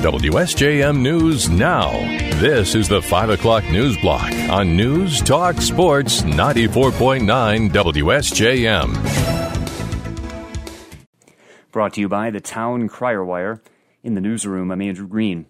WSJM News Now. This is the 5 o'clock news block on News Talk Sports 94.9 WSJM. Brought to you by the Town Crier Wire. In the newsroom, I'm Andrew Green.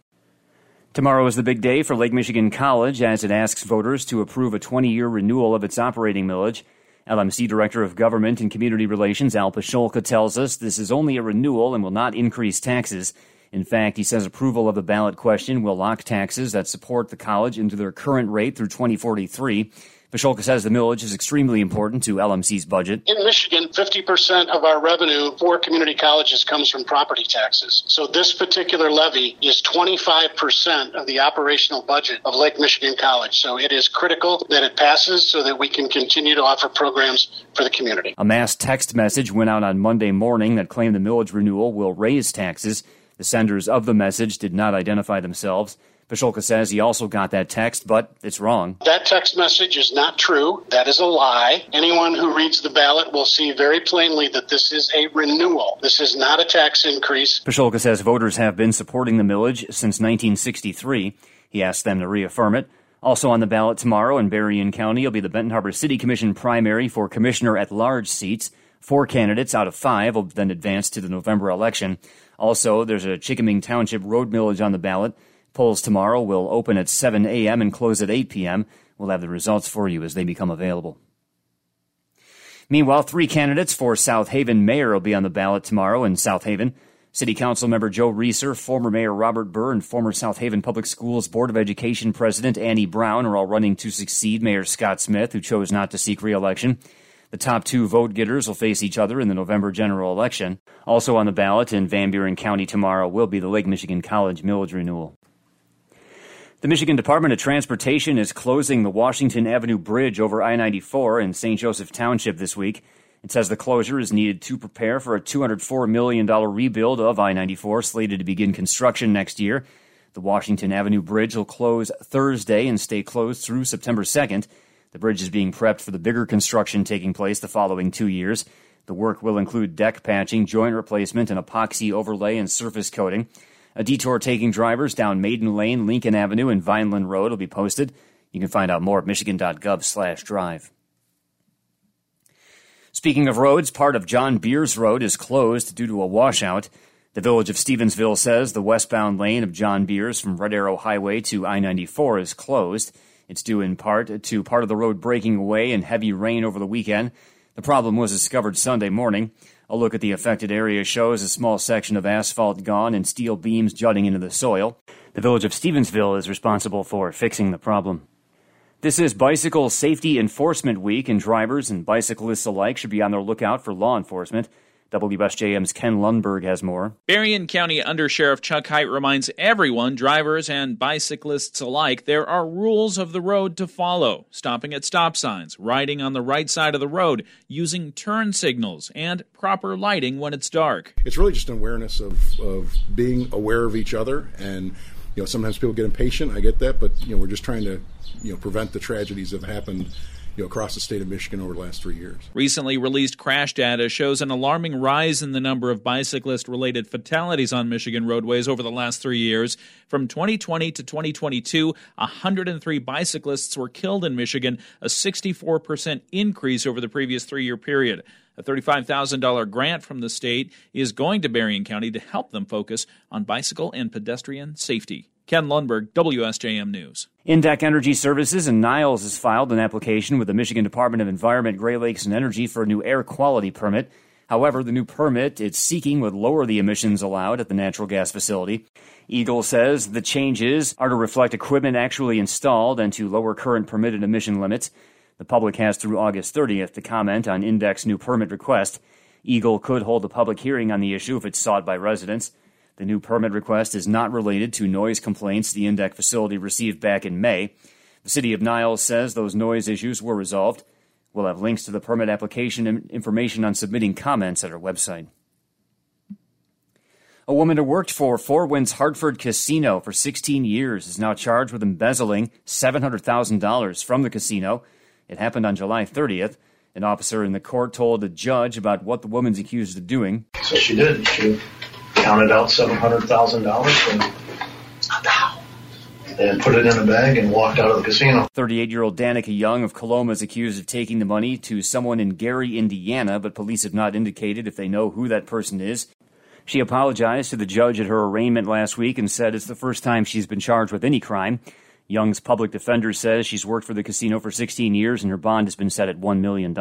Tomorrow is the big day for Lake Michigan College as it asks voters to approve a 20 year renewal of its operating millage. LMC Director of Government and Community Relations Al Pasholka tells us this is only a renewal and will not increase taxes. In fact, he says approval of the ballot question will lock taxes that support the college into their current rate through 2043. Pasholka says the millage is extremely important to LMC's budget. In Michigan, 50% of our revenue for community colleges comes from property taxes. So this particular levy is 25% of the operational budget of Lake Michigan College. So it is critical that it passes so that we can continue to offer programs for the community. A mass text message went out on Monday morning that claimed the millage renewal will raise taxes. The senders of the message did not identify themselves. Pasholka says he also got that text, but it's wrong. That text message is not true. That is a lie. Anyone who reads the ballot will see very plainly that this is a renewal. This is not a tax increase. Pasholka says voters have been supporting the millage since 1963. He asked them to reaffirm it. Also on the ballot tomorrow in Berrien County will be the Benton Harbor City Commission primary for commissioner at large seats. Four candidates out of five will then advance to the November election. Also, there's a Chikaming Township road millage on the ballot. Polls tomorrow will open at 7 a.m. and close at 8 p.m. We'll have the results for you as they become available. Meanwhile, three candidates for South Haven mayor will be on the ballot tomorrow in South Haven. City Council member Joe Reeser, former Mayor Robert Burr, and former South Haven Public Schools Board of Education President Annie Brown are all running to succeed Mayor Scott Smith, who chose not to seek reelection. The top two vote getters will face each other in the November general election. Also on the ballot in Van Buren County tomorrow will be the Lake Michigan College millage renewal. The Michigan Department of Transportation is closing the Washington Avenue Bridge over I 94 in St. Joseph Township this week. It says the closure is needed to prepare for a $204 million rebuild of I 94 slated to begin construction next year. The Washington Avenue Bridge will close Thursday and stay closed through September 2nd. The bridge is being prepped for the bigger construction taking place the following two years. The work will include deck patching, joint replacement, and epoxy overlay and surface coating. A detour taking drivers down Maiden Lane, Lincoln Avenue, and Vineland Road will be posted. You can find out more at michigan.gov slash drive. Speaking of roads, part of John Beers Road is closed due to a washout. The village of Stevensville says the westbound lane of John Beers from Red Arrow Highway to I 94 is closed. It's due in part to part of the road breaking away in heavy rain over the weekend. The problem was discovered Sunday morning. A look at the affected area shows a small section of asphalt gone and steel beams jutting into the soil. The village of Stevensville is responsible for fixing the problem. This is Bicycle Safety Enforcement Week, and drivers and bicyclists alike should be on their lookout for law enforcement. WSJM's Ken Lundberg has more. Berrien County Undersheriff Chuck Heit reminds everyone, drivers and bicyclists alike, there are rules of the road to follow. Stopping at stop signs, riding on the right side of the road, using turn signals, and proper lighting when it's dark. It's really just an awareness of, of being aware of each other and you know sometimes people get impatient i get that but you know we're just trying to you know prevent the tragedies that have happened you know, across the state of Michigan over the last three years. Recently released crash data shows an alarming rise in the number of bicyclist related fatalities on Michigan roadways over the last three years. From 2020 to 2022, 103 bicyclists were killed in Michigan, a 64% increase over the previous three year period. A $35,000 grant from the state is going to Berrien County to help them focus on bicycle and pedestrian safety. Ken Lundberg, WSJM News. Indeck Energy Services and Niles has filed an application with the Michigan Department of Environment, Great Lakes, and Energy for a new air quality permit. However, the new permit it's seeking would lower the emissions allowed at the natural gas facility. EGLE says the changes are to reflect equipment actually installed and to lower current permitted emission limits. The public has through August 30th to comment on Indeck's new permit request. EGLE could hold a public hearing on the issue if it's sought by residents. The new permit request is not related to noise complaints the Indeck facility received back in May. The city of Niles says those noise issues were resolved. We'll have links to the permit application and information on submitting comments at our website. A woman who worked for Four Winds Hartford Casino for 16 years is now charged with embezzling $700,000 from the casino. It happened on July 30th. An officer in the court told a judge about what the woman's accused of doing. So she did. She counted out seven hundred thousand dollars and and put it in a bag and walked out of the casino. 38 year old Danica Young of Coloma is accused of taking the money to someone in Gary, Indiana, but police have not indicated if they know who that person is. She apologized to the judge at her arraignment last week and said it's the first time she's been charged with any crime. Young's public defender says she's worked for the casino for 16 years and her bond has been set at $1 million.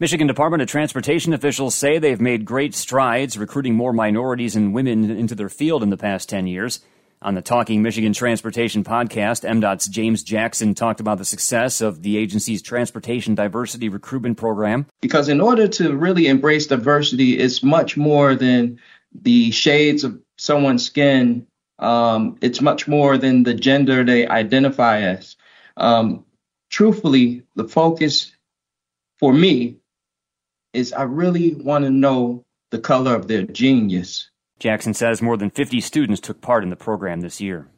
Michigan Department of Transportation officials say they've made great strides recruiting more minorities and women into their field in the past 10 years. On the Talking Michigan Transportation podcast, MDOT's James Jackson talked about the success of the agency's transportation diversity recruitment program. Because in order to really embrace diversity, it's much more than the shades of someone's skin. Um, it's much more than the gender they identify as. Um, truthfully, the focus for me is I really want to know the color of their genius. Jackson says more than 50 students took part in the program this year.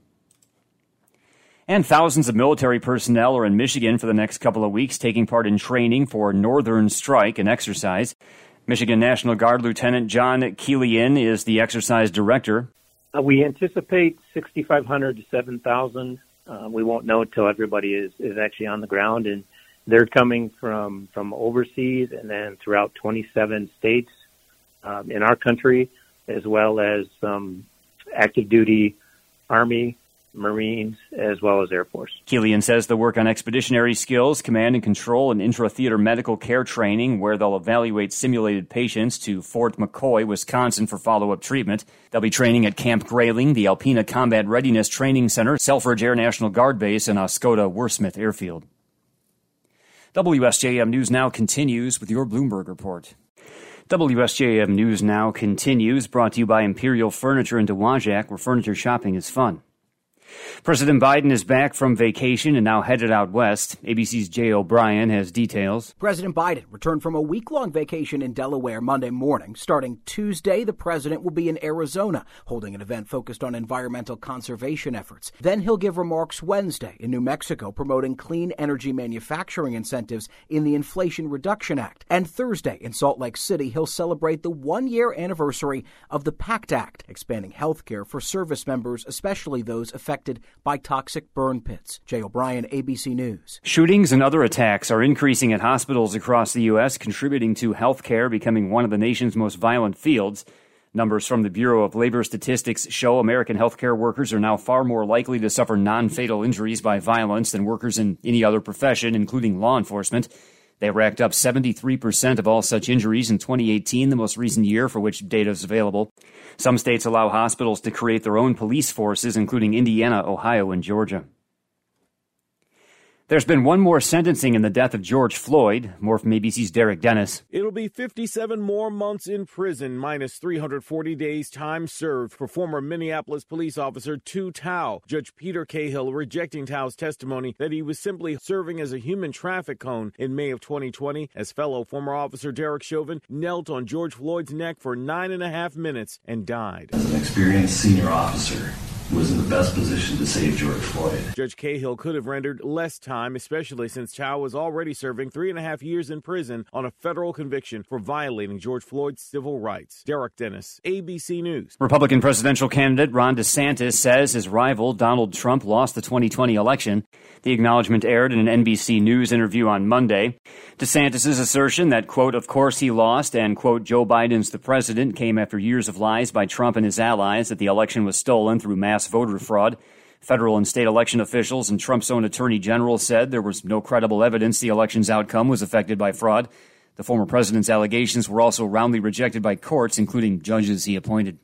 And thousands of military personnel are in Michigan for the next couple of weeks, taking part in training for Northern Strike, an exercise. Michigan National Guard Lieutenant John Keelian is the exercise director. Uh, we anticipate 6,500 to 7,000. Uh, we won't know until everybody is, is actually on the ground and they're coming from from overseas and then throughout 27 states um, in our country, as well as some active duty Army, Marines, as well as Air Force. Keelian says they'll work on expeditionary skills, command and control, and intra-theater medical care training, where they'll evaluate simulated patients to Fort McCoy, Wisconsin, for follow-up treatment. They'll be training at Camp Grayling, the Alpena Combat Readiness Training Center, Selfridge Air National Guard Base, and Oscoda Wurtsmith Airfield. WSJM News Now continues with your Bloomberg report. WSJM News Now continues, brought to you by Imperial Furniture in Dowagiac, where furniture shopping is fun. President Biden is back from vacation and now headed out west. ABC's Jay O'Brien has details. President Biden returned from a week long vacation in Delaware Monday morning. Starting Tuesday, the president will be in Arizona, holding an event focused on environmental conservation efforts. Then he'll give remarks Wednesday in New Mexico, promoting clean energy manufacturing incentives in the Inflation Reduction Act. And Thursday in Salt Lake City, he'll celebrate the one year anniversary of the PACT Act, expanding health care for service members, especially those affected affected by toxic burn pits. Jay O'Brien, ABC News. Shootings and other attacks are increasing at hospitals across the U.S., contributing to healthcare becoming one of the nation's most violent fields. Numbers from the Bureau of Labor Statistics show American healthcare workers are now far more likely to suffer non fatal injuries by violence than workers in any other profession, including law enforcement. They racked up 73% of all such injuries in 2018, the most recent year for which data is available. Some states allow hospitals to create their own police forces, including Indiana, Ohio, and Georgia. There's been one more sentencing in the death of George Floyd. More from ABC's Derek Dennis. It'll be 57 more months in prison, minus 340 days time served for former Minneapolis police officer Tou Thao. Judge Peter Cahill rejecting Thao's testimony that he was simply serving as a human traffic cone in May of 2020 as fellow former officer Derek Chauvin knelt on George Floyd's neck for nine and a half minutes and died. As an experienced senior officer, was in the best position to save George Floyd. Judge Cahill could have rendered less time, especially since Thao was already serving three and a half years in prison on a federal conviction for violating George Floyd's civil rights. Derek Dennis, ABC News. Republican presidential candidate Ron DeSantis says his rival Donald Trump lost the 2020 election. The acknowledgement aired in an NBC News interview on Monday. DeSantis' assertion that, quote, of course he lost and, quote, Joe Biden's the president came after years of lies by Trump and his allies that the election was stolen through mass mass voter fraud. Federal and state election officials and Trump's own attorney general said there was no credible evidence the election's outcome was affected by fraud. The former president's allegations were also roundly rejected by courts, including judges he appointed.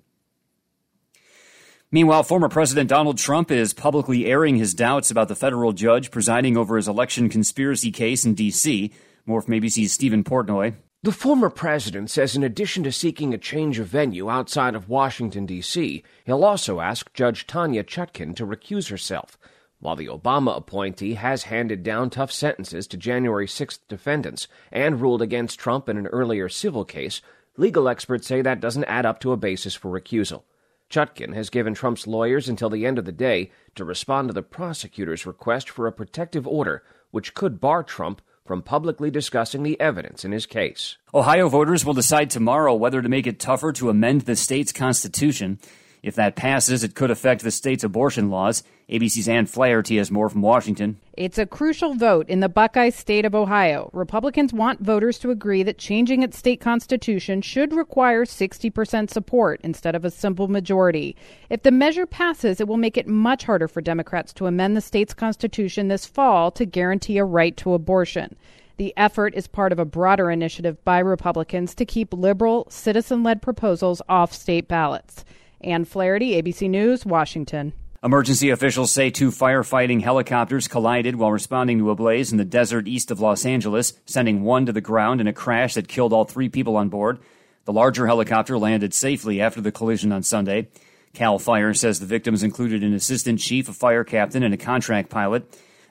Meanwhile, former President Donald Trump is publicly airing his doubts about the federal judge presiding over his election conspiracy case in D.C. More from ABC's Stephen Portnoy. The former president says in addition to seeking a change of venue outside of Washington, D.C., he'll also ask Judge Tanya Chutkin to recuse herself. While the Obama appointee has handed down tough sentences to January 6th defendants and ruled against Trump in an earlier civil case, legal experts say that doesn't add up to a basis for recusal. Chutkin has given Trump's lawyers until the end of the day to respond to the prosecutor's request for a protective order, which could bar Trump from publicly discussing the evidence in his case. Ohio voters will decide tomorrow whether to make it tougher to amend the state's constitution. If that passes, it could affect the state's abortion laws. ABC's Ann Flaherty has more from Washington. It's a crucial vote in the Buckeye state of Ohio. Republicans want voters to agree that changing its state constitution should require 60% support instead of a simple majority. If the measure passes, it will make it much harder for Democrats to amend the state's constitution this fall to guarantee a right to abortion. The effort is part of a broader initiative by Republicans to keep liberal, citizen led proposals off state ballots. Ann Flaherty, ABC News, Washington. Emergency officials say two firefighting helicopters collided while responding to a blaze in the desert east of Los Angeles, sending one to the ground in a crash that killed all three people on board. The larger helicopter landed safely after the collision on Sunday. Cal Fire says the victims included an assistant chief, a fire captain, and a contract pilot.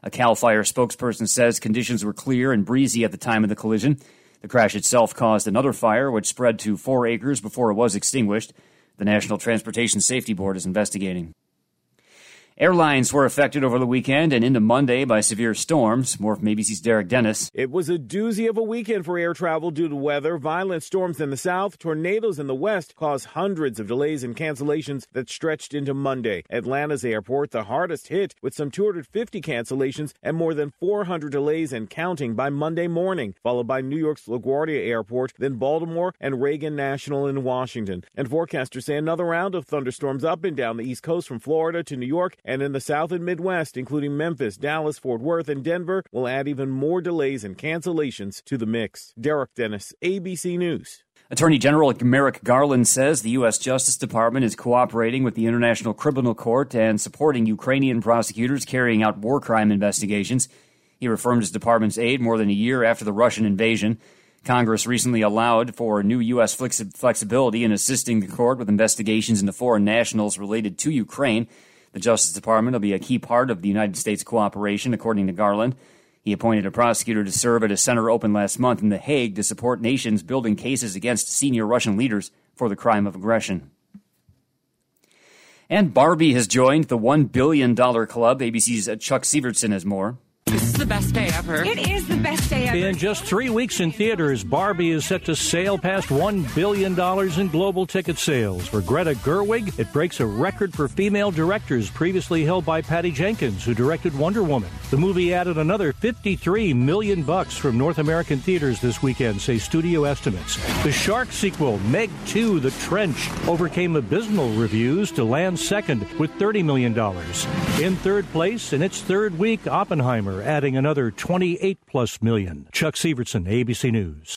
A Cal Fire spokesperson says conditions were clear and breezy at the time of the collision. The crash itself caused another fire, which spread to four acres before it was extinguished. The National Transportation Safety Board is investigating. Airlines were affected over the weekend and into Monday by severe storms. More from ABC's Derek Dennis. It was a doozy of a weekend for air travel due to weather. Violent storms in the south, tornadoes in the west caused hundreds of delays and cancellations that stretched into Monday. Atlanta's airport, the hardest hit, with some 250 cancellations and more than 400 delays and counting by Monday morning, followed by New York's LaGuardia Airport, then Baltimore and Reagan National in Washington. And forecasters say another round of thunderstorms up and down the East Coast from Florida to New York and in the South and Midwest, including Memphis, Dallas, Fort Worth, and Denver, will add even more delays and cancellations to the mix. Derek Dennis, ABC News. Attorney General Merrick Garland says the U.S. Justice Department is cooperating with the International Criminal Court and supporting Ukrainian prosecutors carrying out war crime investigations. He reaffirmed his department's aid more than a year after the Russian invasion. Congress recently allowed for new U.S. flexibility in assisting the court with investigations into foreign nationals related to Ukraine. The Justice Department will be a key part of the United States cooperation, according to Garland. He appointed a prosecutor to serve at a center opened last month in The Hague to support nations building cases against senior Russian leaders for the crime of aggression. And Barbie has joined the $1 billion club. ABC's Chuck Sivertson has more. This is the best day ever. It is the best day ever. In just three weeks in theaters, Barbie is set to sail past $1 billion in global ticket sales. For Greta Gerwig, it breaks a record for female directors previously held by Patty Jenkins, who directed Wonder Woman. The movie added another 53 million bucks from North American theaters this weekend, say studio estimates. The Shark sequel, Meg 2 The Trench, overcame abysmal reviews to land second with $30 million. In third place, in its third week, Oppenheimer adding another 28 plus million. Chuck Sivertson, ABC News.